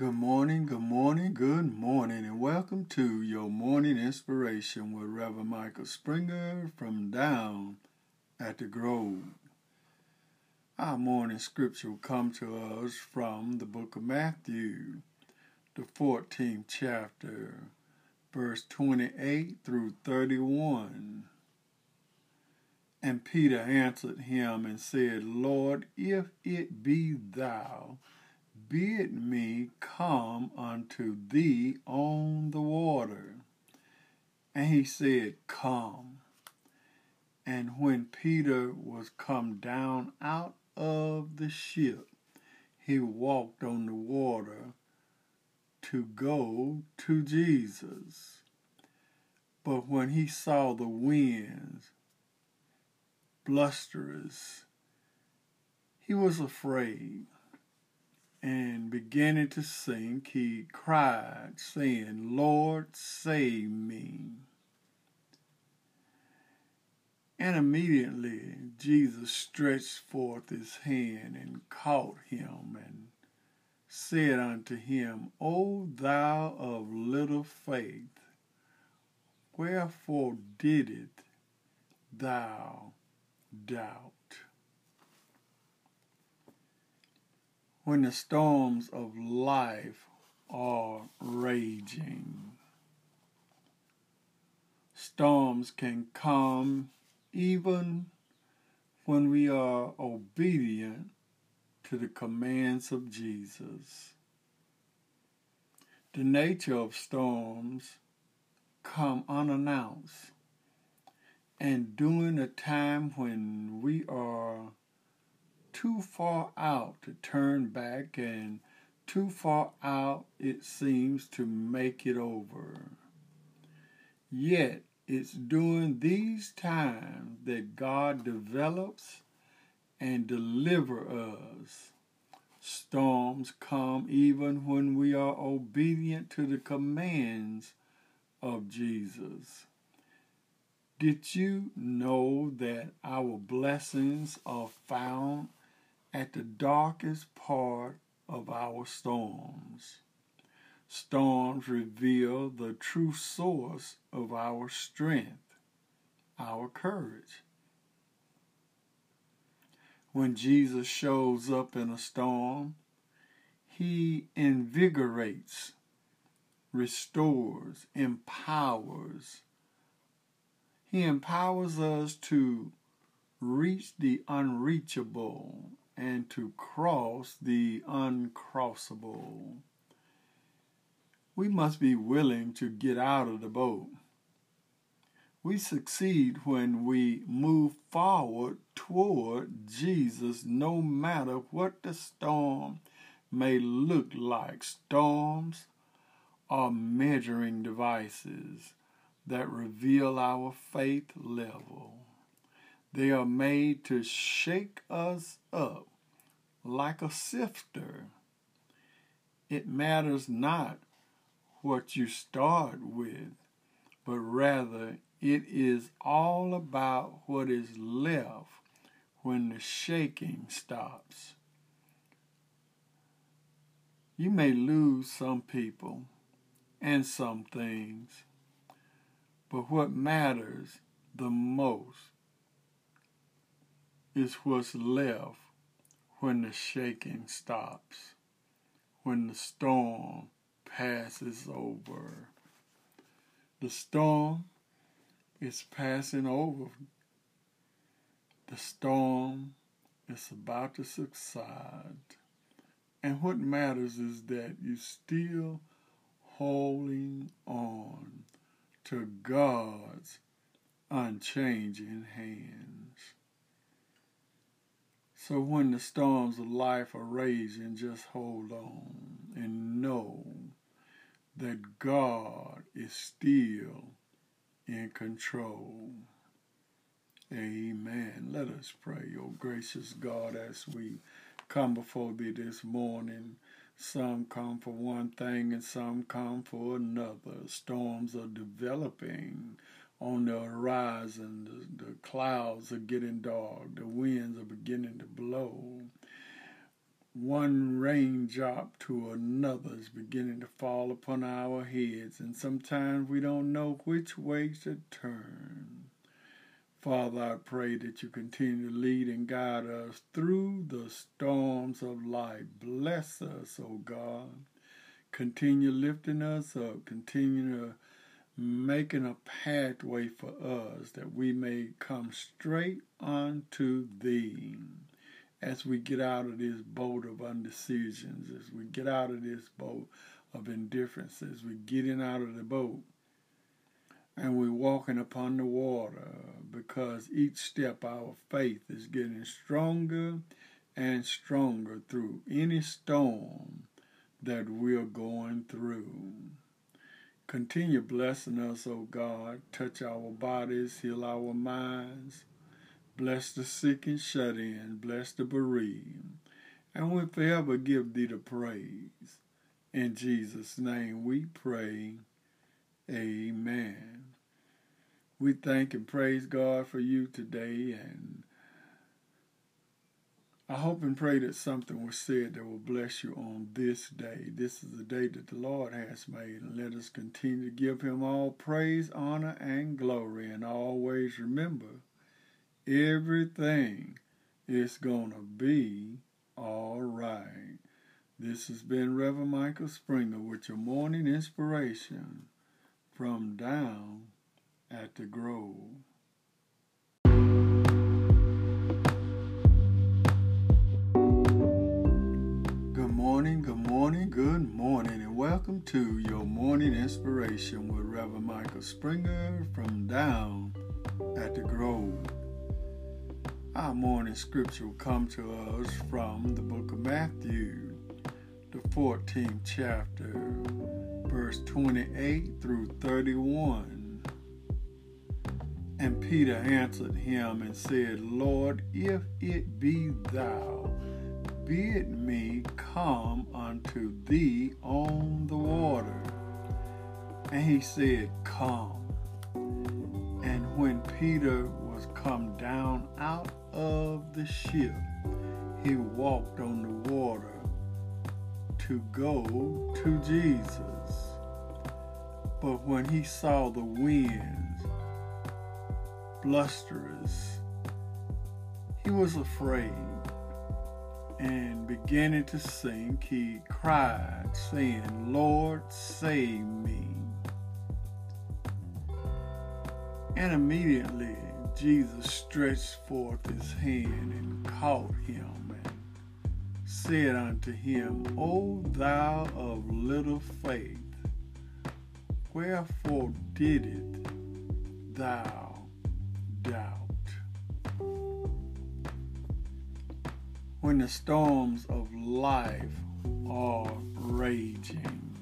Good morning, good morning, good morning, and welcome to your morning inspiration with Reverend Michael Springer from down at the Grove. Our morning scripture will come to us from the book of Matthew, the 14th chapter, verse 28 through 31. And Peter answered him and said, Lord, if it be thou, bid me come unto thee on the water. And he said, Come. And when Peter was come down out of the ship, he walked on the water to go to Jesus. But when he saw the winds blusterous, he was afraid and beginning to sink, he cried, saying, Lord, save me. And immediately Jesus stretched forth his hand and caught him and said unto him, O thou of little faith, wherefore didst thou doubt? When the storms of life are raging. Storms can come even when we are obedient to the commands of Jesus. The nature of storms come unannounced and during a time when we are too far out to turn back and too far out it seems to make it over. Yet it's during these times that God develops and delivers us. Storms come even when we are obedient to the commands of Jesus. Did you know that our blessings are found at the darkest part of our storms. Storms reveal the true source of our strength, our courage. When Jesus shows up in a storm, he invigorates, restores, empowers. He empowers us to reach the unreachable and to cross the uncrossable. We must be willing to get out of the boat. We succeed when we move forward toward Jesus no matter what the storm may look like. Storms are measuring devices that reveal our faith level. They are made to shake us up like a sifter. It matters not what you start with, but rather it is all about what is left when the shaking stops. You may lose some people and some things, but what matters the most is what's left when the shaking stops, when the storm passes over. The storm is passing over. The storm is about to subside. And what matters is that you're still holding on to God's unchanging hands. So when the storms of life are raging, just hold on and know that God is still in control. Amen. Let us pray, O gracious God, as we come before thee this morning. Some come for one thing and some come for another. Storms are developing on the horizon. The, the clouds are getting dark. The winds are beginning to blow. one raindrop to another is beginning to fall upon our heads, and sometimes we don't know which way to turn. Father, I pray that you continue to lead and guide us through the storms of life. Bless us, O oh God. Continue lifting us up. Continue to making a pathway for us that we may come straight unto thee as we get out of this boat of undecisions, as we get out of this boat of indifference, as we get in out of the boat and we're walking upon the water because each step our faith is getting stronger and stronger through any storm that we're going through. Continue blessing us, O God. Touch our bodies, heal our minds, Bless the sick and shut in. Bless the bereaved. And we'll forever give thee the praise. In Jesus' name we pray. Amen. We thank and praise God for you today. And I hope and pray that something was said that will bless you on this day. This is the day that the Lord has made. And let us continue to give him all praise, honor, and glory. And always remember everything is going to be all right. This has been Reverend Michael Springer with your morning inspiration from down at the Grove. Welcome to your morning inspiration with Reverend Michael Springer from down at the Grove. Our morning scripture will come to us from the book of Matthew, the 14th chapter, verse 28 through 31. And Peter answered him and said, Lord, if it be thou, bid me come unto thee on the water. And he said, Come. And when Peter was come down out of the ship, he walked on the water to go to Jesus. But when he saw the winds blusterous, he was afraid and beginning to sink, he cried, saying, Lord, save me. And immediately Jesus stretched forth his hand and caught him and said unto him, O thou of little faith, wherefore didst thou doubt? When the storms of life are raging,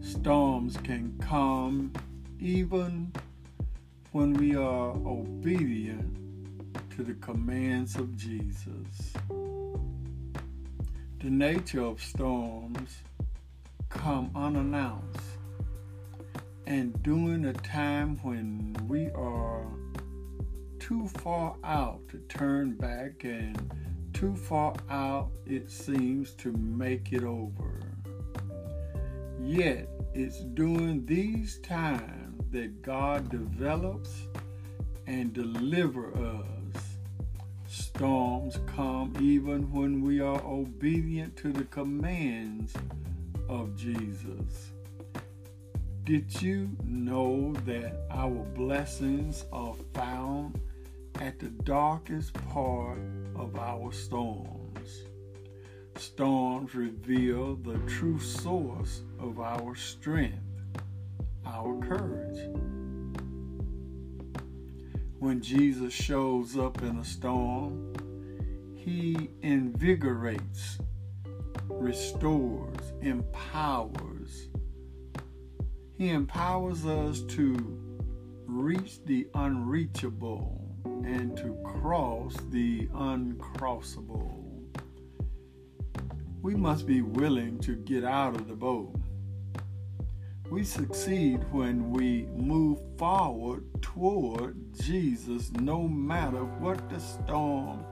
storms can come even when we are obedient to the commands of Jesus. The nature of storms come unannounced and during a time when we are too far out to turn back and too far out it seems to make it over. Yet it's during these times that God develops and delivers us. Storms come even when we are obedient to the commands of Jesus. Did you know that our blessings are found at the darkest part of our storms? Storms reveal the true source of our strength our courage. When Jesus shows up in a storm, he invigorates, restores, empowers. He empowers us to reach the unreachable and to cross the uncrossable. We must be willing to get out of the boat we succeed when we move forward toward Jesus no matter what the storm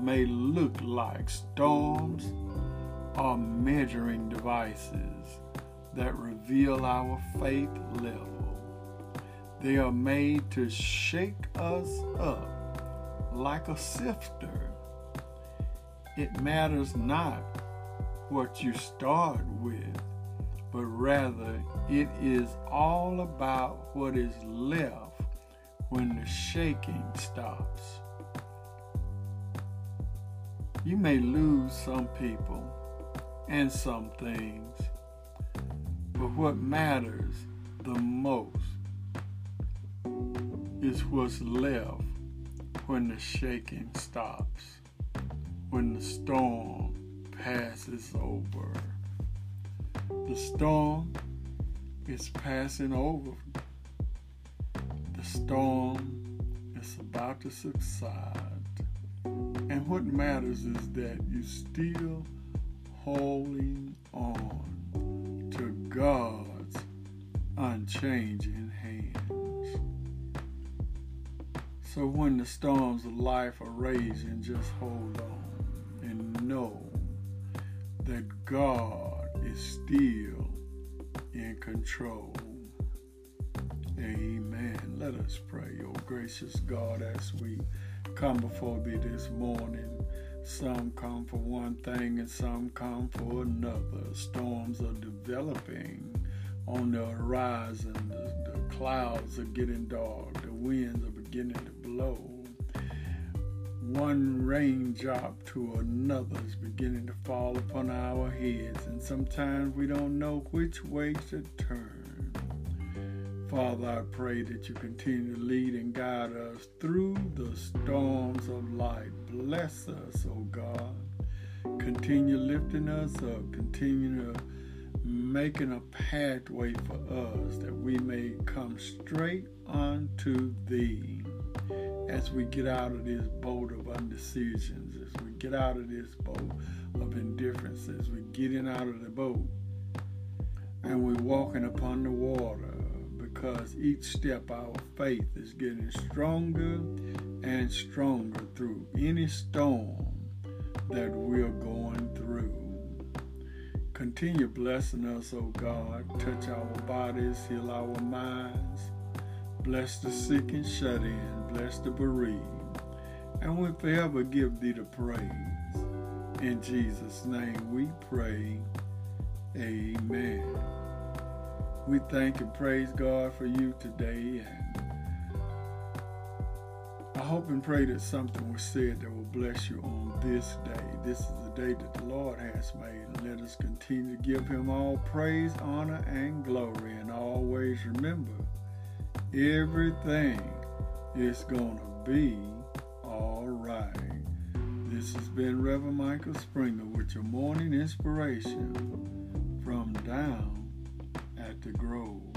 may look like storms are measuring devices that reveal our faith level. They are made to shake us up like a sifter. It matters not what you start with, but rather it is all about what is left when the shaking stops. You may lose some people and some things, but what matters the most is what's left when the shaking stops, when the storm passes over. The storm is passing over. The storm is about to subside. And what matters is that you still holding on to God's unchanging hands. So when the storms of life are raging, just hold on and know that God is still in control. Amen. Let us pray, oh gracious God, as we come before thee this morning. Some come for one thing and some come for another. Storms are developing on the horizon. The, the clouds are getting dark. The winds are beginning to blow. One raindrop to another is beginning to fall upon our heads, and sometimes we don't know which way to turn. Father, I pray that you continue to lead and guide us through the storms of life. Bless us, O oh God. Continue lifting us up. Continue to making a pathway for us that we may come straight unto thee as we get out of this boat of undecisions, as we get out of this boat of indifference, as we get in out of the boat and we're walking upon the water because each step our faith is getting stronger and stronger through any storm that we're going through. Continue blessing us, O oh God. Touch our bodies, heal our minds. Bless the sick and shut in. Bless the bereaved. And we'll forever give thee the praise. In Jesus' name we pray. Amen. We thank and praise God for you today. And I hope and pray that something was said that will bless you on this day. This is day that the Lord has made. Let us continue to give him all praise, honor, and glory. And always remember, everything is going to be all right. This has been Reverend Michael Springer with your morning inspiration from down at the Grove.